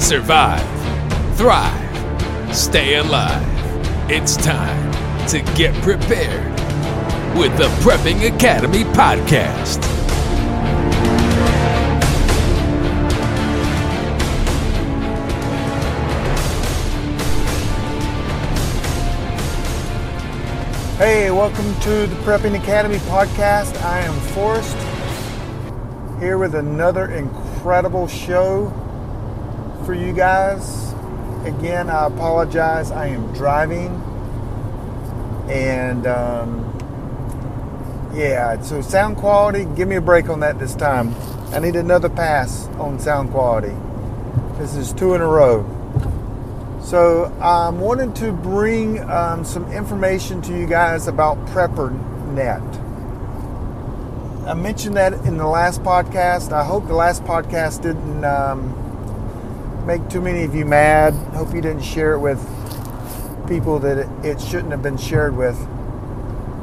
survive, thrive, stay alive. It's time to get prepared with the Prepping Academy podcast. Hey, welcome to the Prepping Academy podcast. I am Forrest here with another incredible show for you guys. Again, I apologize. I am driving, and um, yeah, so sound quality. Give me a break on that this time. I need another pass on sound quality. This is two in a row. So I'm wanting to bring um, some information to you guys about PrepperNet. I mentioned that in the last podcast. I hope the last podcast didn't um, make too many of you mad. Hope you didn't share it with people that it, shouldn't have been shared with.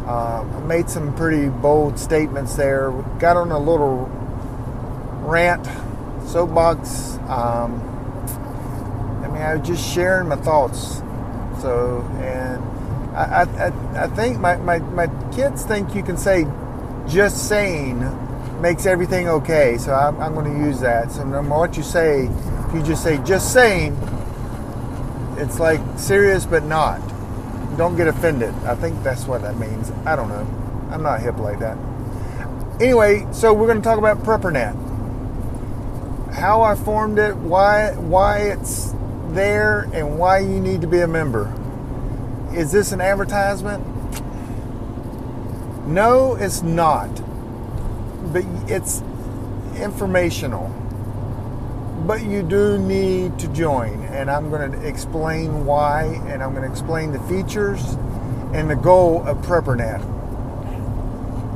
Uh, made some pretty bold statements there. Got on a little rant, soapbox. Um, I mean, I was just sharing my thoughts. So, and I, I, I think my, my, my kids think you can say just saying makes everything okay. So I'm, I'm going to use that. So no matter what you say, if you just say just saying, it's like serious but not. Don't get offended. I think that's what that means. I don't know. I'm not hip like that. Anyway, so we're going to talk about PrepperNet. How I formed it, why why it's there and why you need to be a member. Is this an advertisement? No, it's not. But it's informational. But you do need to join, and I'm going to explain why, and I'm going to explain the features and the goal of PrepperNet.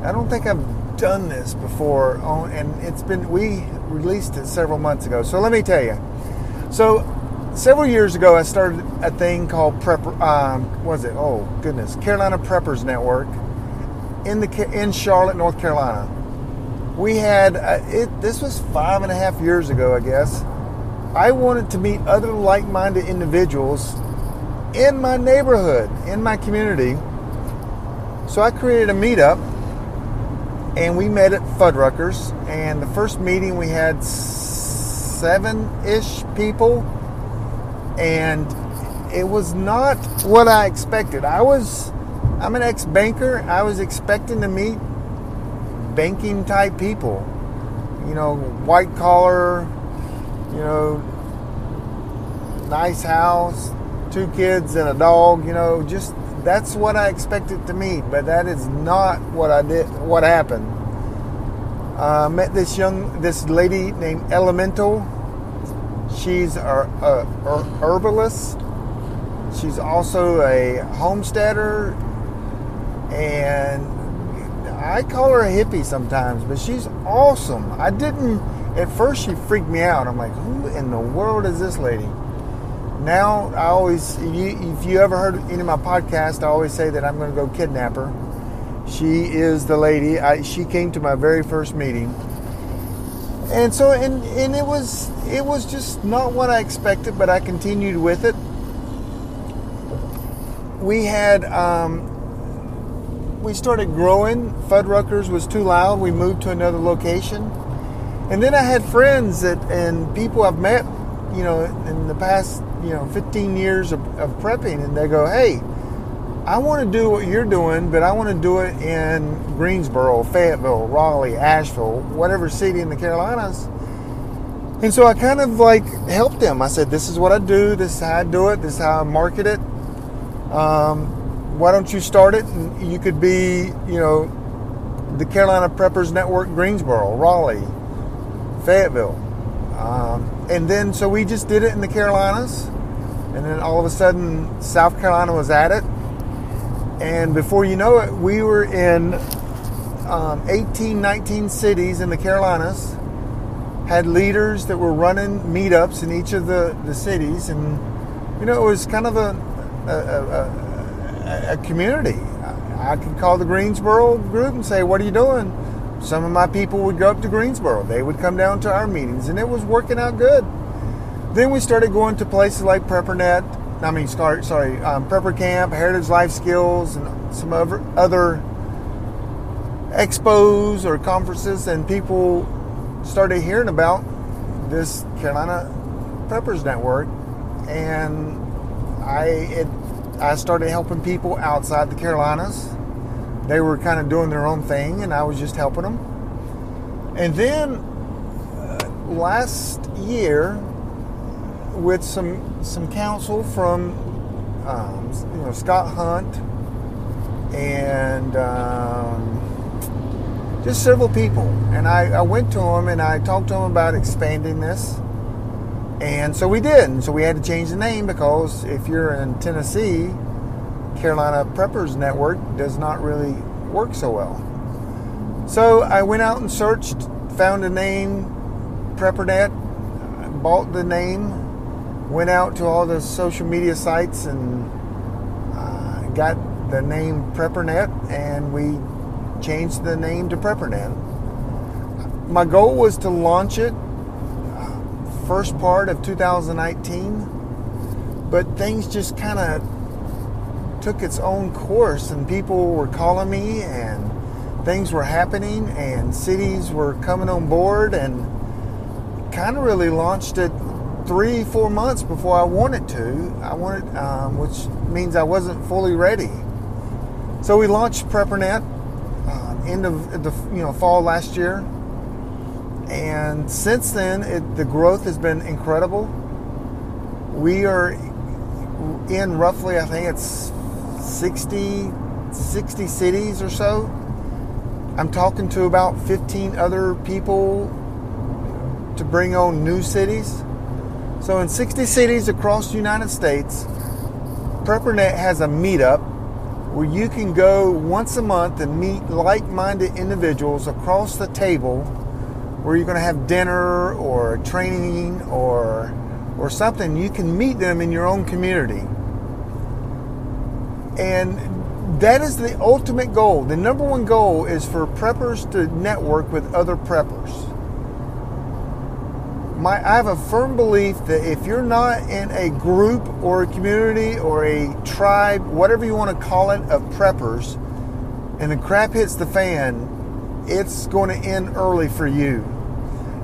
I don't think I've done this before, and it's been we released it several months ago. So let me tell you. So several years ago, I started a thing called Prepper. Um, was it? Oh goodness, Carolina Preppers Network in the in Charlotte, North Carolina. We had uh, it. This was five and a half years ago, I guess. I wanted to meet other like-minded individuals in my neighborhood, in my community. So I created a meetup, and we met at Fuddruckers. And the first meeting, we had seven-ish people and it was not what I expected. I was, I'm an ex banker. I was expecting to meet banking type people, you know, white collar, you know, nice house, two kids and a dog, you know, just that's what I expected to meet, but that is not what I did, what happened. I uh, met this young, this lady named Elemental She's a, a, a herbalist. She's also a homesteader, and I call her a hippie sometimes, but she's awesome. I didn't at first. She freaked me out. I'm like, who in the world is this lady? Now I always, if you, ever heard any of my podcasts, I always say that I'm going to go kidnap her. She is the lady. I, she came to my very first meeting and so and and it was it was just not what I expected, but I continued with it. We had um, we started growing. Fuddruckers was too loud. We moved to another location, and then I had friends that and people I've met, you know, in the past you know 15 years of, of prepping, and they go, "Hey, I want to do what you're doing, but I want to do it in Greensboro, Fayetteville, Raleigh, Asheville, whatever city in the Carolinas. And so I kind of like helped them. I said, This is what I do, this is how I do it, this is how I market it. Um, why don't you start it? And you could be, you know, the Carolina Preppers Network, Greensboro, Raleigh, Fayetteville. Um, and then so we just did it in the Carolinas. And then all of a sudden, South Carolina was at it and before you know it, we were in um, 18, 19 cities in the Carolinas, had leaders that were running meetups in each of the, the cities. And, you know, it was kind of a, a, a, a community. I could call the Greensboro group and say, What are you doing? Some of my people would go up to Greensboro. They would come down to our meetings, and it was working out good. Then we started going to places like PrepperNet, I mean, sorry, sorry um, Prepper Camp, Heritage Life Skills, and some other, other expos or conferences, and people started hearing about this Carolina Preppers Network, and I it, I started helping people outside the Carolinas. They were kind of doing their own thing, and I was just helping them. And then uh, last year, with some some counsel from um, you know Scott Hunt and um, just several people, and I, I went to him and I talked to him about expanding this. And so we did. And so we had to change the name because if you're in Tennessee, Carolina Preppers Network does not really work so well. So I went out and searched, found a name, PrepperNet, bought the name, went out to all the social media sites and uh, got the name PrepperNet, and we changed the name to PrepperNet. My goal was to launch it first part of 2019, but things just kind of took its own course, and people were calling me, and things were happening, and cities were coming on board, and kind of really launched it three, four months before I wanted to. I wanted, um, which means I wasn't fully ready. So we launched PrepperNet uh, end of the you know fall last year and since then, it, the growth has been incredible. We are in roughly, I think it's 60, 60 cities or so. I'm talking to about 15 other people to bring on new cities. So, in 60 cities across the United States, PrepperNet has a meetup where you can go once a month and meet like minded individuals across the table where you're going to have dinner or training or or something, you can meet them in your own community. And that is the ultimate goal. The number one goal is for preppers to network with other preppers. My, I have a firm belief that if you're not in a group or a community or a tribe, whatever you want to call it, of preppers, and the crap hits the fan, it's going to end early for you.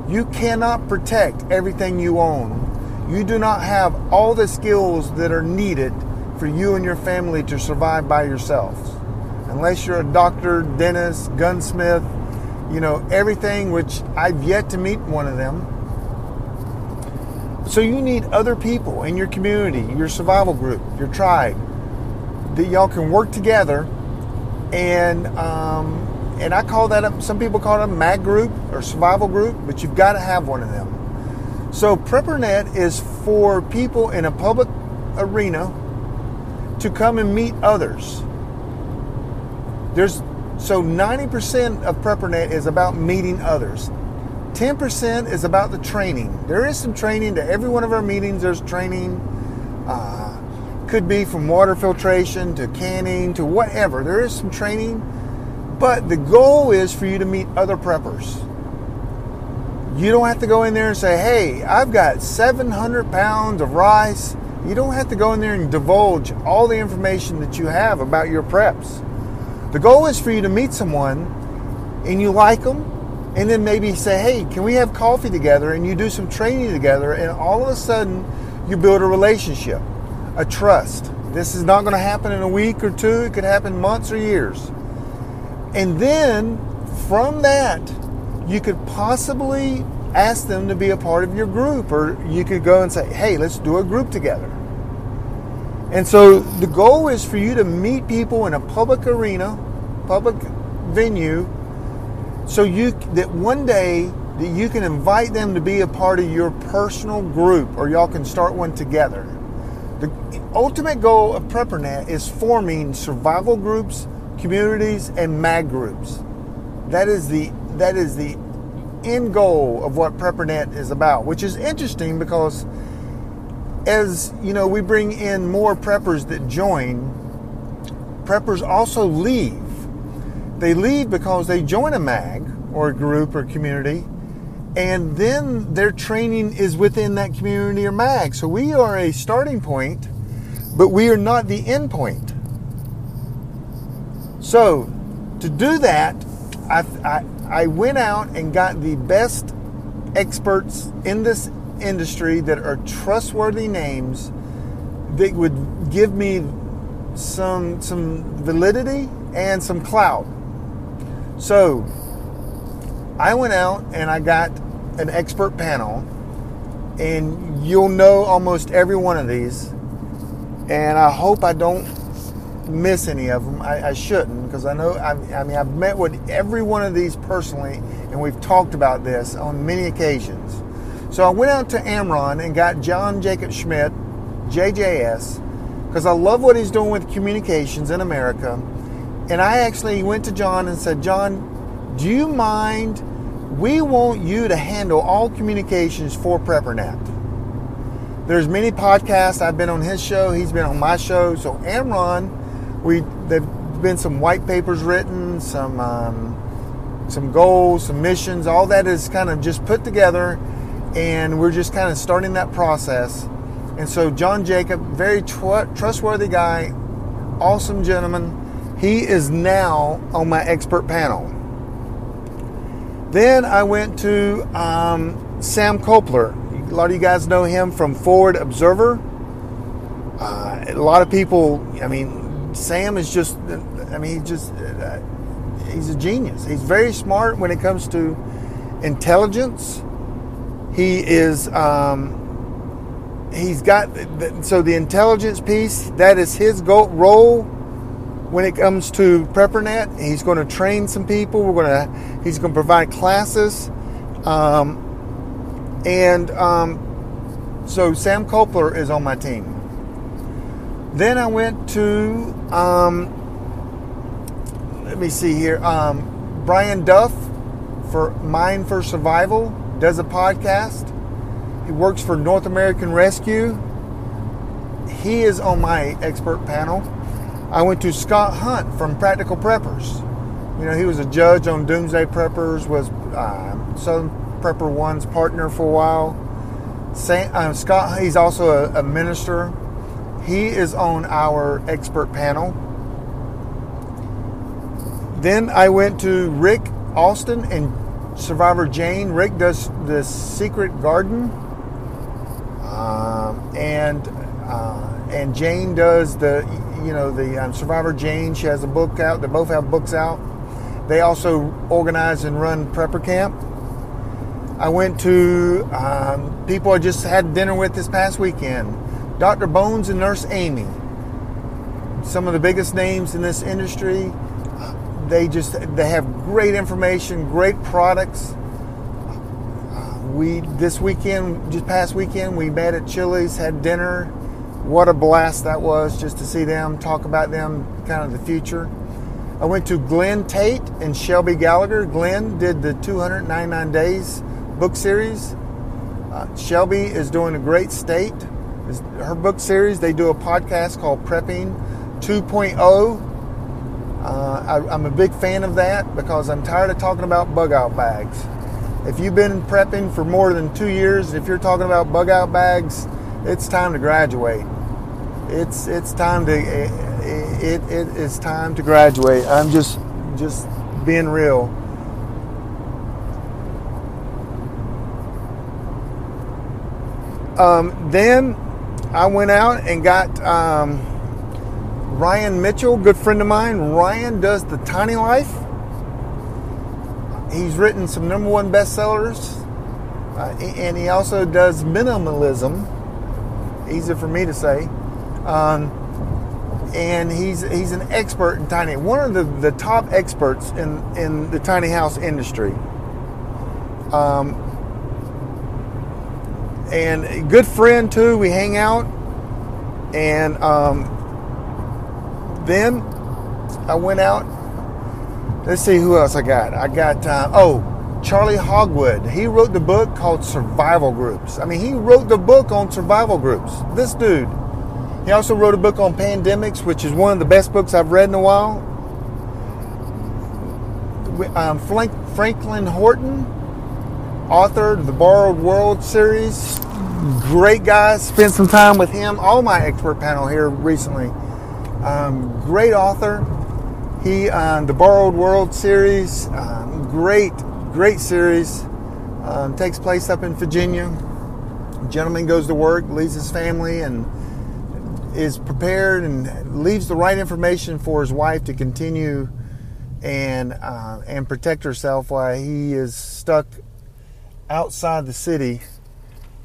You cannot protect everything you own. You do not have all the skills that are needed for you and your family to survive by yourselves. Unless you're a doctor, dentist, gunsmith, you know, everything which I've yet to meet one of them. So you need other people in your community, your survival group, your tribe, that y'all can work together and um, and I call that a, some people call it a mag group or survival group, but you've got to have one of them. So PrepperNet is for people in a public arena to come and meet others. There's so 90% of PrepperNet is about meeting others. 10% is about the training. There is some training to every one of our meetings. There's training. Uh, could be from water filtration to canning to whatever. There is some training but the goal is for you to meet other preppers. You don't have to go in there and say, hey, I've got 700 pounds of rice. You don't have to go in there and divulge all the information that you have about your preps. The goal is for you to meet someone and you like them, and then maybe say, hey, can we have coffee together? And you do some training together, and all of a sudden you build a relationship, a trust. This is not going to happen in a week or two, it could happen months or years. And then from that, you could possibly ask them to be a part of your group, or you could go and say, hey, let's do a group together. And so the goal is for you to meet people in a public arena, public venue, so you that one day that you can invite them to be a part of your personal group, or y'all can start one together. The ultimate goal of PrepperNet is forming survival groups communities and mag groups. That is the that is the end goal of what PrepperNet is about, which is interesting because as you know, we bring in more preppers that join. Preppers also leave. They leave because they join a mag or a group or community, and then their training is within that community or mag. So we are a starting point, but we are not the end point. So to do that, I, I, I went out and got the best experts in this industry that are trustworthy names that would give me some some validity and some clout. So I went out and I got an expert panel, and you'll know almost every one of these. And I hope I don't miss any of them. I, I shouldn't because I know. I, mean, I've met with every one of these personally, and we've talked about this on many occasions. So I went out to AmRRON and got John Jacob Schmidt, JJS, because I love what he's doing with communications in America. And I actually went to John and said, John, do you mind? We want you to handle all communications for PrepperNet. There's many podcasts. I've been on his show. He's been on my show. So AmRRON, we been some white papers written, some um, some goals, some missions. All that is kind of just put together, and we're just kind of starting that process. And so John Jacob, very tr- trustworthy guy, awesome gentleman. He is now on my expert panel. Then I went to um, Sam Culper. A lot of you guys know him from Forward Observer. Uh, a lot of people, I mean, Sam is just, I mean, he just, uh, he's a genius. He's very smart when it comes to intelligence. He is, um, he's got, so the intelligence piece, that is his goal, role when it comes to PrepperNet. He's going to train some people. We're going to, he's going to provide classes. Um, and um, so Sam Culper is on my team. Then I went to, um, let me see here, um, Brian Duff for Mind for Survival does a podcast. He works for North American Rescue. He is on my expert panel. I went to Scott Hunt from Practical Preppers. You know, he was a judge on Doomsday Preppers, was uh, Southern Prepper One's partner for a while. Saint, uh, Scott, he's also a, a minister. He is on our expert panel. Then I went to Rick Austin and Survivor Jane. Rick does the Secret Garden, um, and uh, and Jane does the you know the um, Survivor Jane. She has a book out. They both have books out. They also organize and run Prepper Camp. I went to um, people I just had dinner with this past weekend. Dr. Bones and Nurse Amy. Some of the biggest names in this industry. They just they have great information, great products. We this weekend, just past weekend, we met at Chili's, had dinner. What a blast that was just to see them talk about them, kind of the future. I went to Glen Tate and Shelby Gallagher. Glen did the 299 Days book series. Uh, Shelby is doing a great state. Her book series, they do a podcast called Prepping 2.0. Uh, I, I'm a big fan of that because I'm tired of talking about bug out bags. If you've been prepping for more than two years, if you're talking about bug out bags, it's time to graduate. It's it's time to it, it, it is time to graduate. I'm just just being real. Um, then I went out and got um, Ryan Mitchell, good friend of mine. Ryan does the Tiny Life. He's written some number one bestsellers, uh, and he also does minimalism. Easy for me to say. Um, and he's he's an expert in tiny, one of the, the top experts in in the tiny house industry. Um, and good friend too. We hang out, and um, then I went out. Let's see who else I got. I got uh, oh Charley Hogwood. He wrote the book called Survival Groups. I mean, he wrote the book on survival groups. This dude. He also wrote a book on pandemics, which is one of the best books I've read in a while. Um, Franklin Horton author of the Borrowed World series. Great guy. Spent some time with him. All my expert panel here recently. Um, great author. He um, the Borrowed World series. Um, great, great series. Um, takes place up in Virginia. Gentleman goes to work, leaves his family, and is prepared and leaves the right information for his wife to continue and uh, and protect herself while he is stuck outside the city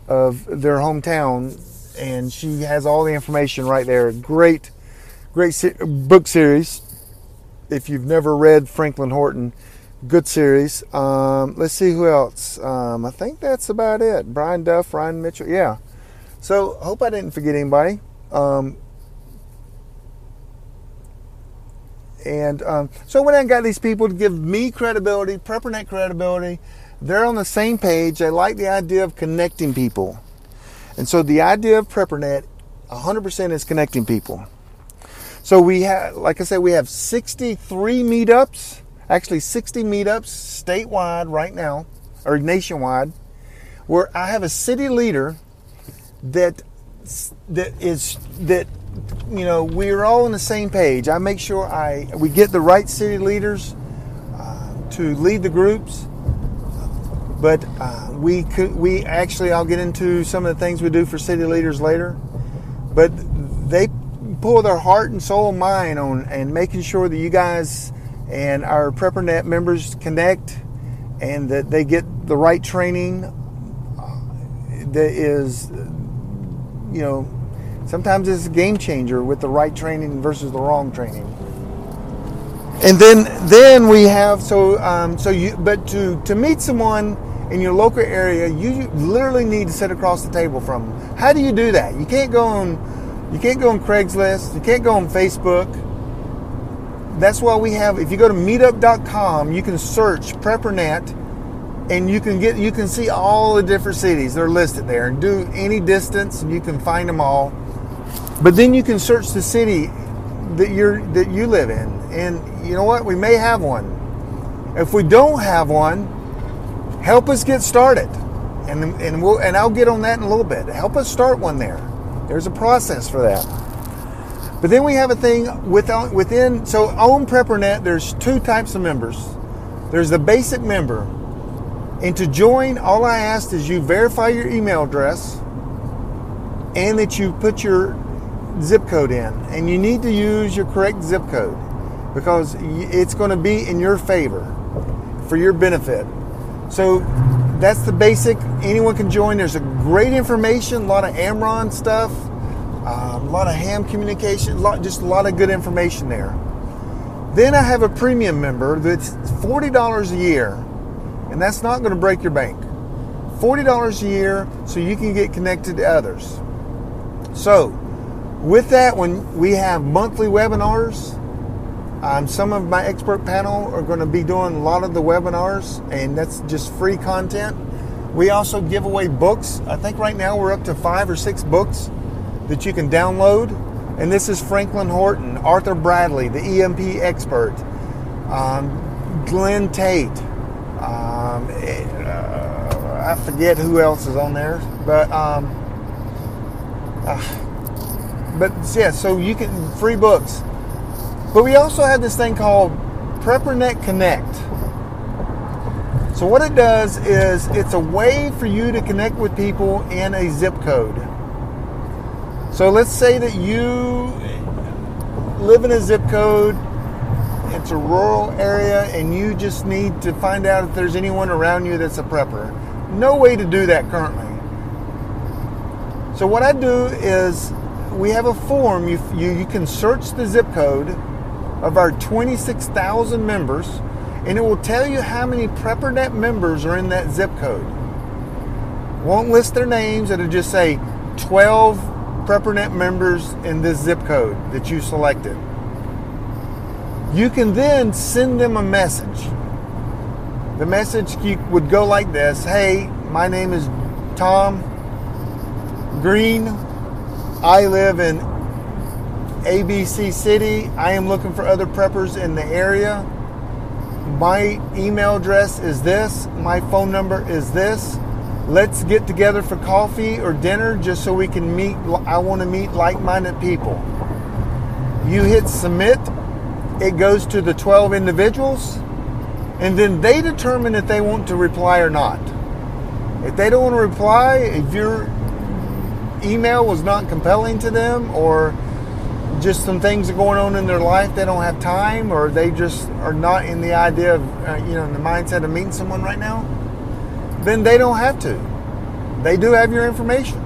of their hometown, and she has all the information right there. Great, great se- book series. If you've never read Franklin Horton, good series. Um, let's see who else. Um, I think that's about it. Brian Duff, Ryan Mitchell. Yeah. So hope I didn't forget anybody. Um, and um, so when I got these people to give me credibility, PrepperNet credibility, they're on the same page. They like the idea of connecting people. And so the idea of PrepperNet 100% is connecting people. So we have, like I said, we have 63 meetups, actually 60 meetups statewide right now, or nationwide, where I have a city leader that that is that you know we're all on the same page. I make sure I we get the right city leaders uh, to lead the groups but uh, we could, we actually, I'll get into some of the things we do for city leaders later. But they pull their heart and soul and mind on and making sure that you guys and our PrepperNet members connect and that they get the right training uh, that is, you know, sometimes it's a game changer with the right training versus the wrong training. And then, then we have so um, so you but to to meet someone in your local area, you literally need to sit across the table from them. How do you do that? You can't go on you can't go on Craigslist, you can't go on Facebook. That's why we have if you go to meetup.com, you can search PrepperNet and you can get you can see all the different cities. They're listed there and do any distance and you can find them all. But then you can search the city that you're that you live in. And you know what? We may have one. If we don't have one, help us get started. And, and, we'll, and I'll get on that in a little bit. Help us start one there. There's a process for that. But then we have a thing within, uh, within so on PrepperNet, there's two types of members. There's the basic member. And to join, all I ask is you verify your email address and that you put your zip code in. And you need to use your correct zip code because it's going to be in your favor for your benefit. So that's the basic. Anyone can join. There's a great information, a lot of AmRRON stuff, uh, a lot of ham communication, lot, just a lot of good information there. Then I have a premium member that's $40 a year, and that's not going to break your bank. $40 a year so you can get connected to others. So, with that, when we have monthly webinars, um, some of my expert panel are going to be doing a lot of the webinars, and that's just free content. We also give away books. I think right now we're up to five or six books that you can download. And this is Franklin Horton, Arthur Bradley, the EMP expert, um, Glen Tate. Um, uh, I forget who else is on there, but uh, but yeah. So you can free books. But we also have this thing called PrepperNet Connect. So what it does is it's a way for you to connect with people in a zip code. So let's say that you live in a zip code, it's a rural area, and you just need to find out if there's anyone around you that's a prepper. No way to do that currently. So what I do is we have a form. You, you, you can search the zip code of our 26,000 members, and it will tell you how many PrepperNet members are in that zip code. Won't list their names, it'll just say 12 PrepperNet members in this zip code that you selected. You can then send them a message. The message would go like this Hey, my name is Tom Green. I live in ABC City. I am looking for other preppers in the area. my email address is this, my phone number is this. Let's get together for coffee or dinner just so we can meet. I want to meet like minded people. You hit submit, it goes to the 12 individuals, and then they determine if they want to reply or not. If they don't want to reply, if your email was not compelling to them or just some things are going on in their life they don't have time or they just are not in the idea of uh, you know in the mindset of meeting someone right now then they don't have to. They do have your information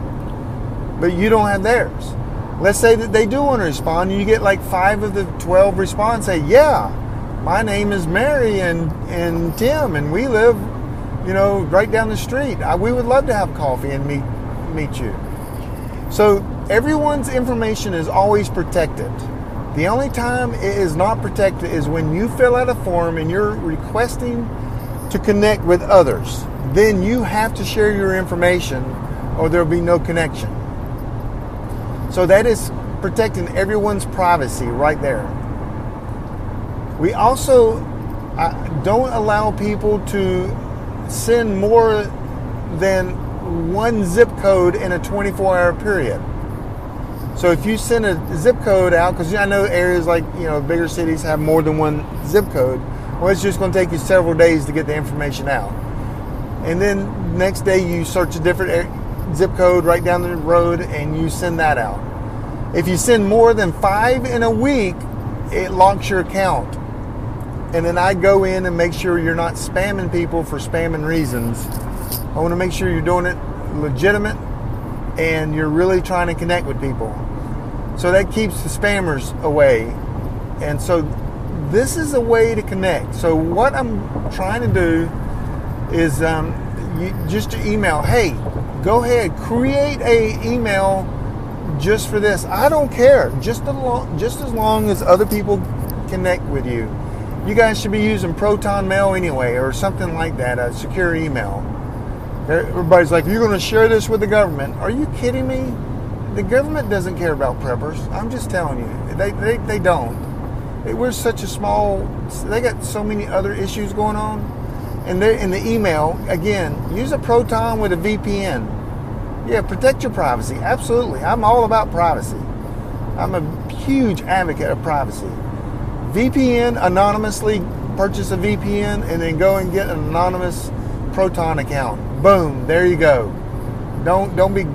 but you don't have theirs. Let's say that they do want to respond and you get like five of the 12 respond say yeah my name is mary and and tim and we live you know right down the street. I, we would love to have coffee and meet meet you. So everyone's information is always protected. The only time it is not protected is when you fill out a form and you're requesting to connect with others. Then you have to share your information or there'll be no connection. So that is protecting everyone's privacy right there. We also uh, don't allow people to send more than one zip code in a 24 hour period. So if you send a zip code out, because I know areas like you know bigger cities have more than one zip code, well, it's just going to take you several days to get the information out. And then next day you search a different zip code right down the road and you send that out. If you send more than five in a week, it locks your account. And then I go in and make sure you're not spamming people for spamming reasons. I want to make sure you're doing it legitimate and you're really trying to connect with people. So that keeps the spammers away. And so this is a way to connect. So what I'm trying to do is um, you, just to email, hey, go ahead, create a email just for this. I don't care. Just as long, just as long as other people connect with you. You guys should be using Proton Mail anyway, or something like that, a secure email. Everybody's like, you're going to share this with the government. Are you kidding me? The government doesn't care about preppers. I'm just telling you. They, they, they don't. We're such a small, they got so many other issues going on. And they're in the email, again, use a Proton with a VPN. Yeah, protect your privacy. Absolutely. I'm all about privacy. I'm a huge advocate of privacy. VPN, anonymously purchase a VPN and then go and get an anonymous Proton account Boom, there you go. Don't don't be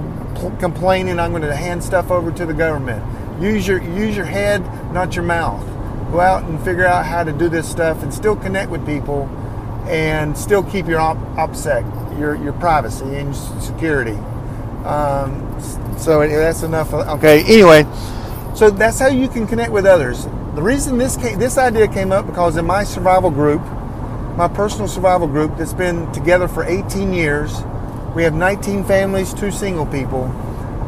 complaining. I'm going to hand stuff over to the government. Use your use your head, not your mouth. Go out and figure out how to do this stuff and still connect with people, and still keep your op- OPSEC, your your privacy and security. Um, so that's enough. Okay. Anyway, so that's how you can connect with others. The reason this came, this idea came up because in my survival group, my personal survival group that's been together for 18 years. We have 19 families, two single people.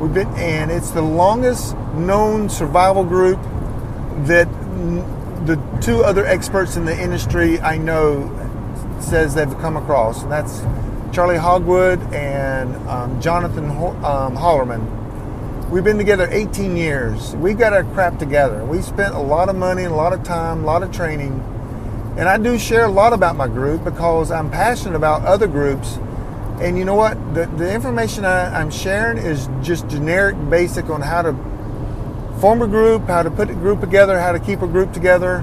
We've been, and it's the longest known survival group that the two other experts in the industry I know says they've come across, and that's Charley Hogwood and um, Jonathan um, Hollerman. We've been together 18 years. We've got our crap together. We spent a lot of money, a lot of time, a lot of training and I do share a lot about my group because I'm passionate about other groups. And you know what? The, the information I, I'm sharing is just generic, basic on how to form a group, how to put a group together, how to keep a group together.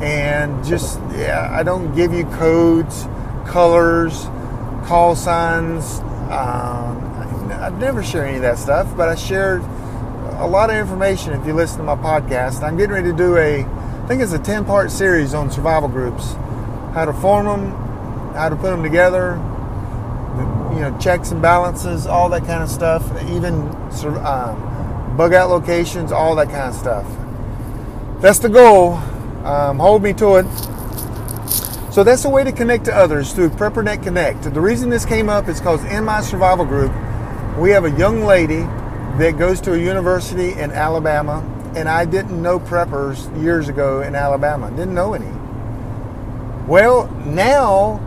And just, yeah, I don't give you codes, colors, call signs. Um, I never share any of that stuff, but I shared a lot of information if you listen to my podcast. I'm getting ready to do a I think it's a 10 part series on survival groups how to form them, how to put them together, you know, checks and balances, all that kind of stuff, even um, bug out locations, all that kind of stuff. That's the goal. Um, hold me to it. So that's a way to connect to others through PrepperNet Connect. The reason this came up is because in my survival group, we have a young lady that goes to a university in Alabama and I didn't know preppers years ago in Alabama. Didn't know any. Well, now,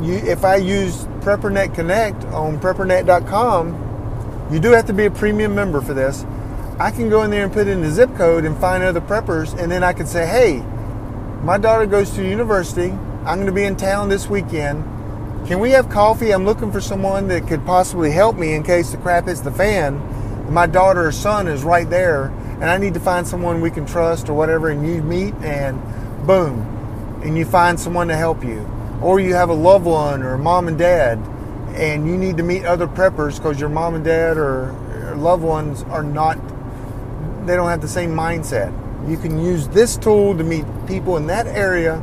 you, if I use PrepperNet Connect on preppernet.com, you do have to be a premium member for this. I can go in there and put in the zip code and find other preppers, and then I can say, hey, my daughter goes to university I'm going to be in town this weekend. Can we have coffee? I'm looking for someone that could possibly help me in case the crap hits the fan. My daughter or son is right there, and I need to find someone we can trust or whatever. And you meet, and boom, and you find someone to help you. Or you have a loved one or mom and dad, and you need to meet other preppers because your mom and dad or, loved ones are not, they don't have the same mindset. You can use this tool to meet people in that area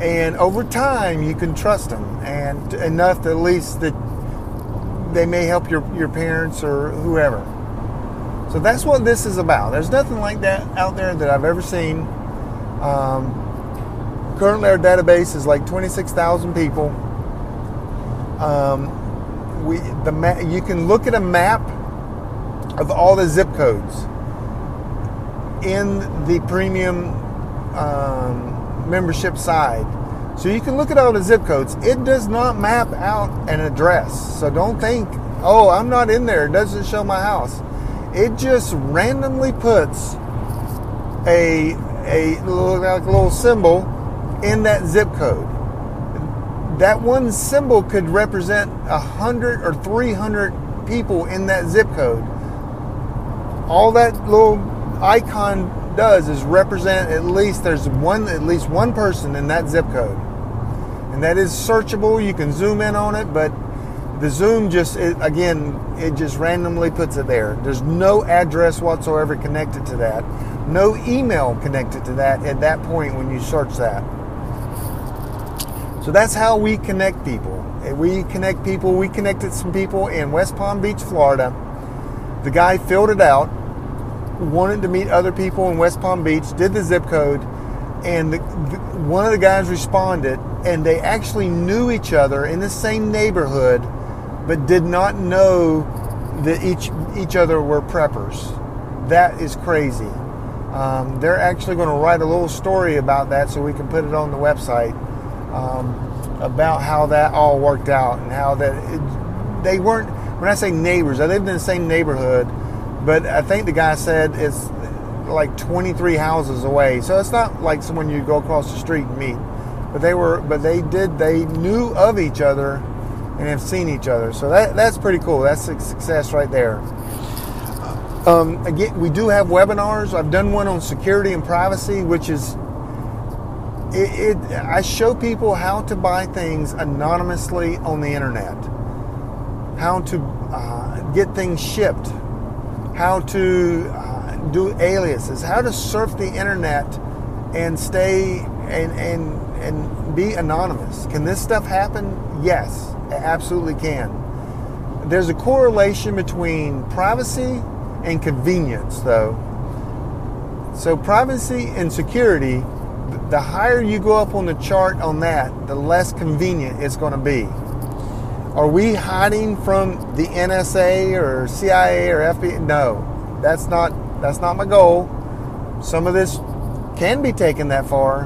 and over time you can trust them and enough at least that they may help your, your parents or whoever. So that's what this is about. There's nothing like that out there that i've ever seen. Um, currently our database is like 26000 people um, we the ma- you can look at a map of all the zip codes in the premium um, membership side. So you can look at all the zip codes. It does not map out an address. So don't think, oh, I'm not in there. It doesn't show my house. It just randomly puts a a like a little symbol in that zip code. That one symbol could represent a hundred or three hundred people in that zip code. All that little icon does is represent at least there's one at least one person in that zip code and that is searchable you can zoom in on it but the zoom just it, again it just randomly puts it there there's no address whatsoever connected to that no email connected to that at that point when you search that so that's how we connect people we connect people we connected some people in west palm beach florida the guy filled it out wanted to meet other people in West Palm Beach, did the zip code, and the, the, one of the guys responded, and they actually knew each other in the same neighborhood, but did not know that each each other were preppers. That is crazy. Um, they're actually going to write a little story about that so we can put it on the website um, about how that all worked out and how that it, they weren't. When I say neighbors, they lived in the same neighborhood but I think the guy said it's like 23 houses away. So it's not like someone you go across the street and meet. But they were, but they did, they knew of each other and have seen each other. So that that's pretty cool. That's a success right there. Um, again, we do have webinars. I've done one on security and privacy, which is it, it, I show people how to buy things anonymously on the internet, how to uh, get things shipped how to uh, do aliases, how to surf the internet and stay and, and, and be anonymous. Can this stuff happen? Yes, it absolutely can. There's a correlation between privacy and convenience, though. So, privacy and security, the higher you go up on the chart on that, the less convenient it's going to be. Are we hiding from the NSA or CIA or FBI? No, that's not that's not my goal. Some of this can be taken that far,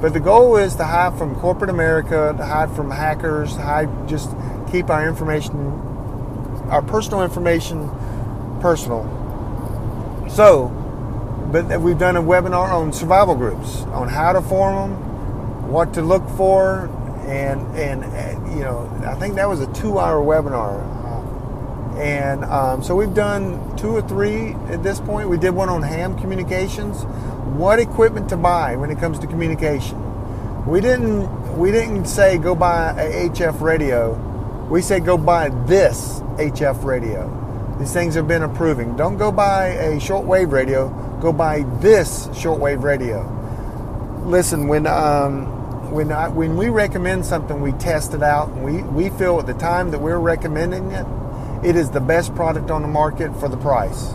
but the goal is to hide from corporate America, to hide from hackers, to hide just keep our information, our personal information, personal. So, but we've done a webinar on survival groups, on how to form them, what to look for, and and you know I think that was a two-hour webinar, and um, so we've done two or three at this point. We did one on ham communications, what equipment to buy when it comes to communication. We didn't we didn't say go buy a HF radio. We said go buy this HF radio. These things have been improving. Don't go buy a shortwave radio. Go buy this shortwave radio. Listen, when um, when I, when we recommend something, we test it out. We we feel at the time that we're recommending it, it is the best product on the market for the price.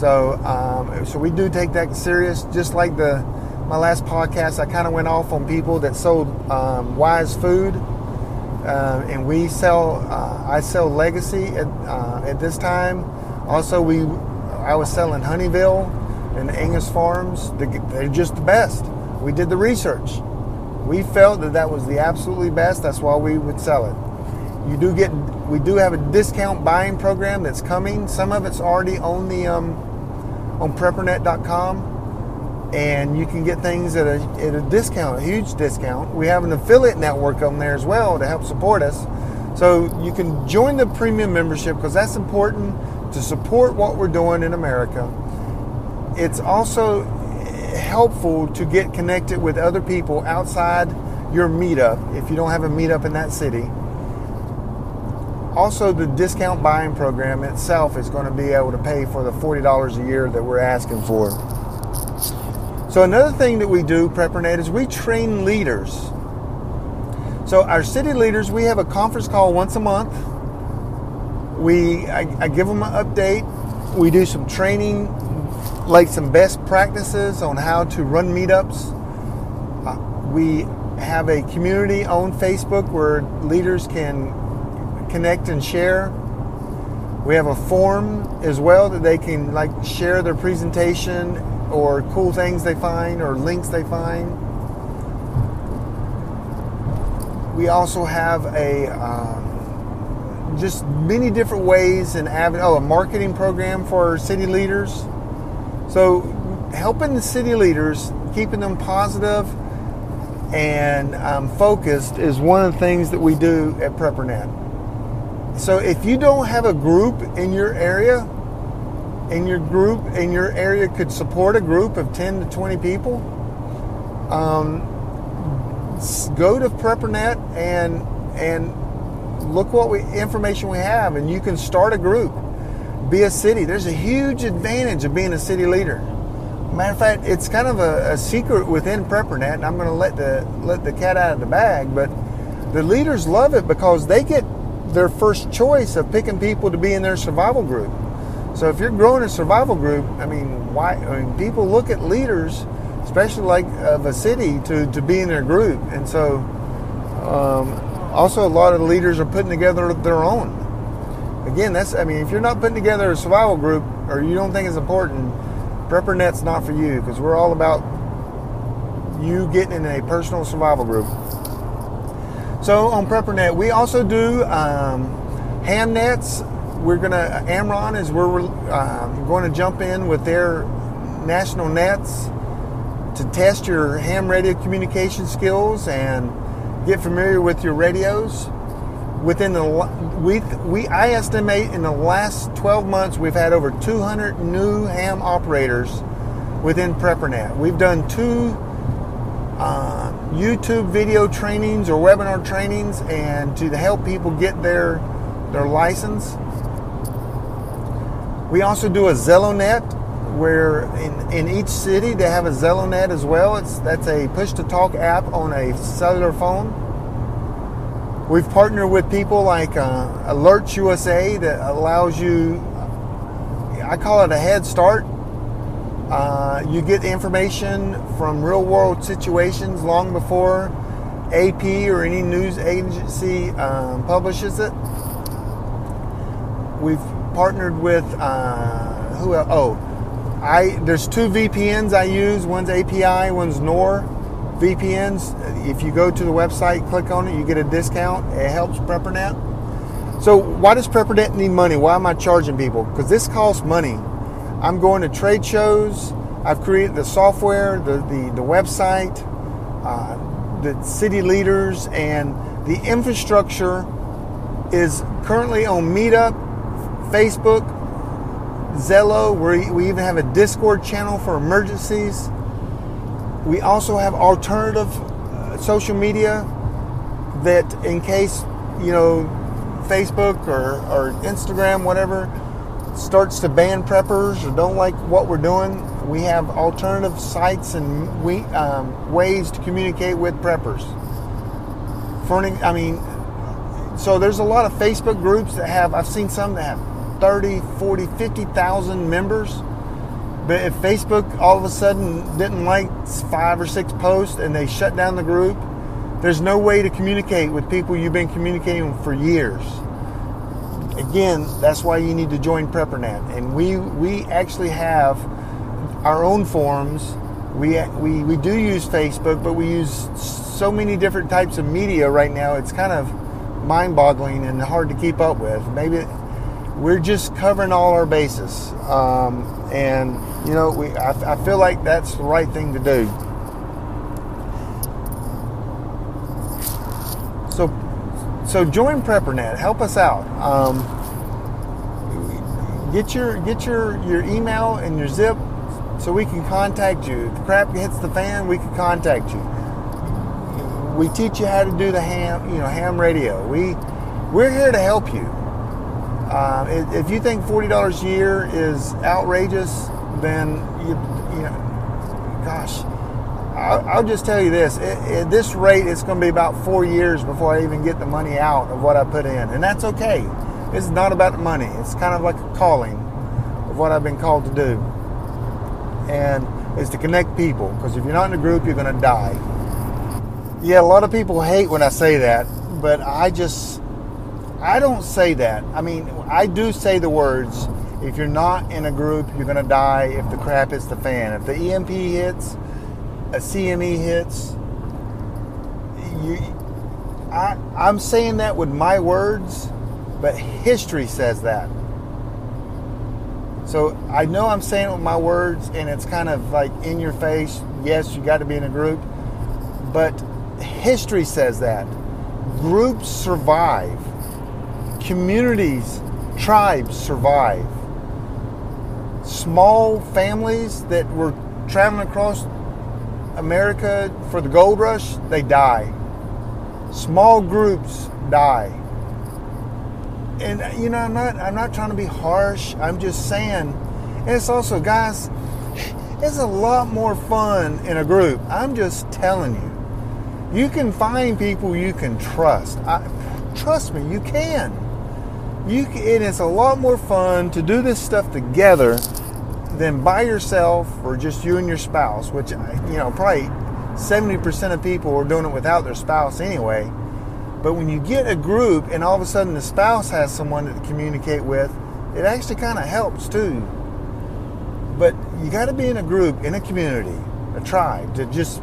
So um, so we do take that serious. Just like the my last podcast, I kind of went off on people that sold um, Wise Food, uh, and we sell. Uh, I sell Legacy at uh, at this time. Also, we I was selling Honeyville and Augason Farms. They're just the best. We did the research we felt that that was the absolutely best. That's why we would sell it. You do get, we do have a discount buying program that's coming. Some of it's already on the um, on preppernet.com. and you can get things at a, at a discount, a huge discount. We have an affiliate network on there as well to help support us. So you can join the premium membership because that's important to support what we're doing in America. It's also helpful to get connected with other people outside your meetup if you don't have a meetup in that city. Also, the discount buying program itself is going to be able to pay for the $40 a year that we're asking for. So, another thing that we do, PrepperNet, is we train leaders. So, our city leaders, we have a conference call once a month. We, I, I give them an update. We do some training, like some best practices on how to run meetups. Uh, we have a community on Facebook where leaders can connect and share. We have a forum as well that they can like share their presentation or cool things they find or links they find. We also have a um, just many different ways and oh a marketing program for city leaders. So helping the city leaders, keeping them positive and um, focused is one of the things that we do at PrepperNet. So if you don't have a group in your area, in your group in your area could support a group of 10 to 20 people, um, go to PrepperNet and and look what we information we have, and you can start a group. Be a city. There's a huge advantage of being a city leader. Matter of fact, it's kind of a, a secret within PrepperNet, and I'm going to let the let the cat out of the bag. But the leaders love it because they get their first choice of picking people to be in their survival group. So if you're growing a survival group, I mean, why? I mean, people look at leaders, especially like of a city, to to be in their group, and so um, also a lot of leaders are putting together their own. Again, that's I mean, if you're not putting together a survival group or you don't think it's important, PrepperNet's not for you because we're all about you getting in a personal survival group. So on PrepperNet, we also do um, ham nets. We're gonna AmRRON is we're um, going to jump in with their national nets to test your ham radio communication skills and get familiar with your radios. Within the we we I estimate in the last 12 months we've had over 200 new ham operators within PrepperNet. We've done two. Uh, YouTube video trainings or webinar trainings and to help people get their their license. We also do a ZelloNet where in, in each city they have a ZelloNet as well. It's that's a push to talk app on a cellular phone. We've partnered with people like uh, Alerts USA that allows you I call it a head start uh, you get information from real world situations long before AP or any news agency um, publishes it. We've partnered with uh, who? Oh, I there's two VPNs I use. One's API, one's Nord VPNs. If you go to the website, click on it, you get a discount. It helps PrepperNet. So why does PrepperNet need money? Why am I charging people? Because this costs money. I'm going to trade shows. I've created the software, the, the, the website, uh, the city leaders, and the infrastructure is currently on Meetup, Facebook, Zello. we we even have a Discord channel for emergencies. We also have alternative uh, social media that, in case, you know, Facebook or, or Instagram, whatever, starts to ban preppers or don't like what we're doing, we have alternative sites and we, um, ways to communicate with preppers. For an, I mean, so there's a lot of Facebook groups that have, I've seen some that have 30, 40, 50,000 members. But if Facebook all of a sudden didn't like five or six posts and they shut down the group, there's no way to communicate with people you've been communicating with for years again, that's why you need to join PrepperNet. And we we actually have our own forums. We we we do use Facebook, but we use so many different types of media right now. It's kind of mind-boggling and hard to keep up with. Maybe we're just covering all our bases. Um, and, you know, we, I, I feel like that's the right thing to do. So, so join PrepperNet. Help us out. Um, get your get your your email and your zip so we can contact you. If the crap hits the fan, we can contact you. We teach you how to do the ham, you know, ham radio. We we're here to help you. Uh, if you think forty dollars a year is outrageous, then you you know, gosh, I'll, I'll just tell you this: at this rate, it's going to be about four years before I even get the money out of what I put in, and that's okay. It's not about the money. It's kind of like a calling of what I've been called to do, and is to connect people. Because if you're not in a group, you're going to die. Yeah, a lot of people hate when I say that, but I just I don't say that. I mean, I do say the words. If you're not in a group, you're going to die if the crap hits the fan. If the EMP hits, a CME hits, you, I, I'm saying that with my words, but history says that. So I know I'm saying it with my words, and it's kind of like in your face. Yes, you got to be in a group, but history says that groups survive, communities, tribes survive. Small families that were traveling across America for the gold rush, they die. Small groups die and uh, you know, I'm not I'm not trying to be harsh. I'm just saying, and it's also, guys, it's a lot more fun in a group. I'm just telling you. You can find people you can trust. I, trust me, you can. You can, and it's a lot more fun to do this stuff together than by yourself or just you and your spouse. Which you know, probably 70% of people are doing it without their spouse anyway. But when you get a group and all of a sudden the spouse has someone to communicate with, it actually kind of helps too. But you got to be in a group, in a community, a tribe to just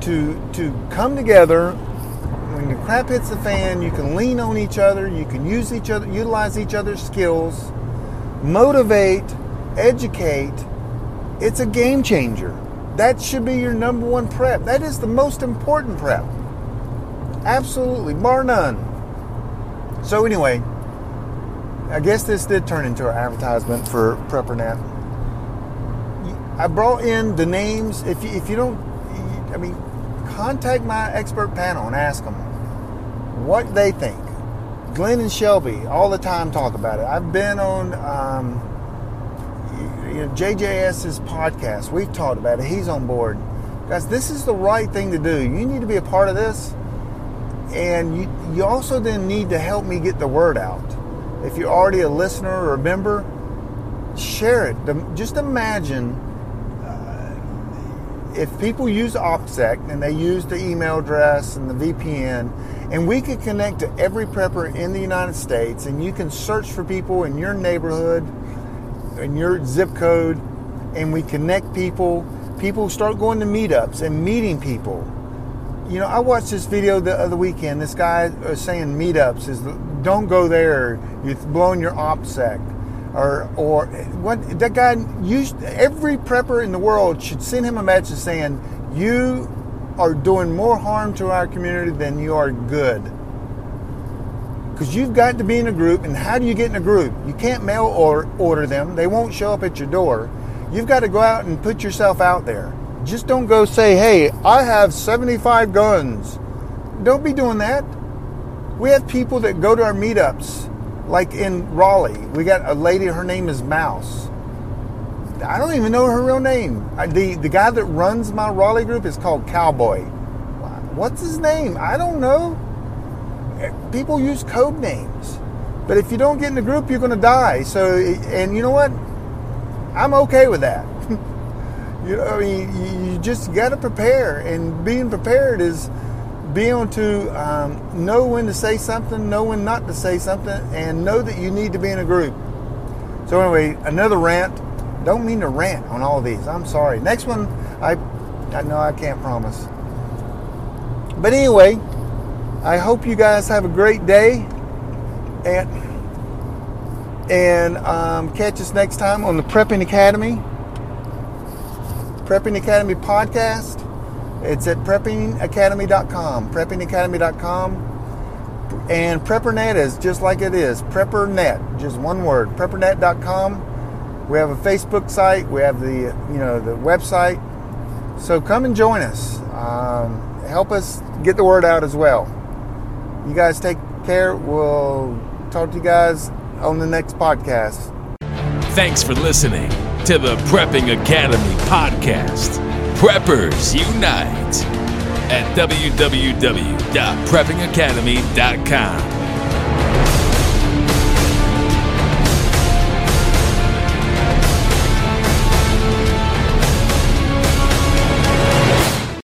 to to come together. When the crap hits the fan, you can lean on each other. You can use each other, utilize each other's skills, motivate, educate. It's a game changer. That should be your number one prep. That is the most important prep. Absolutely, bar none. So anyway, I guess this did turn into an advertisement for PrepperNet. I brought in the names. If you, if you don't, I mean, contact my expert panel and ask them what they think. Glen and Shelby all the time talk about it. I've been on um, you know, JJS's podcast. We've talked about it. He's on board. Guys, this is the right thing to do. You need to be a part of this and you, you also then need to help me get the word out. If you're already a listener or a member, share it. Just imagine uh, if people use OPSEC and they use the email address and the VPN, and we could connect to every prepper in the United States, and you can search for people in your neighborhood, in your zip code, and we connect people. People start going to meetups and meeting people you know, I watched this video the other weekend. This guy was saying meetups is don't go there. You're blowing your OPSEC. Or, or what that guy used every prepper in the world should send him a message saying you are doing more harm to our community than you are good because you've got to be in a group and how do you get in a group you can't mail or order them they won't show up at your door you've got to go out and put yourself out there just don't go say, hey, I have 75 guns. Don't be doing that. We have people that go to our meetups, like in Raleigh. We got a lady, her name is Mouse. I don't even know her real name. The, the guy that runs my Raleigh group is called Cowboy. What's his name? I don't know. People use code names. But if you don't get in the group, you're going to die. So, and you know what? I'm okay with that. You know, I mean, you just got to prepare, and being prepared is being to um, know when to say something, know when not to say something, and know that you need to be in a group. So anyway, another rant. Don't mean to rant on all these. I'm sorry. Next one, I I know I can't promise. But anyway, I hope you guys have a great day, and And um, catch us next time on the Prepping Academy. Prepping Academy podcast. It's at preppingacademy.com. Preppingacademy.com. And PrepperNet is just like it is. PrepperNet, just one word. PrepperNet.com. We have a Facebook site. We have the you know the website. So come and join us. Um, help us get the word out as well. You guys take care. We'll talk to you guys on the next podcast. Thanks for listening to the Prepping Academy podcast. Preppers Unite at www.preppingacademy.com.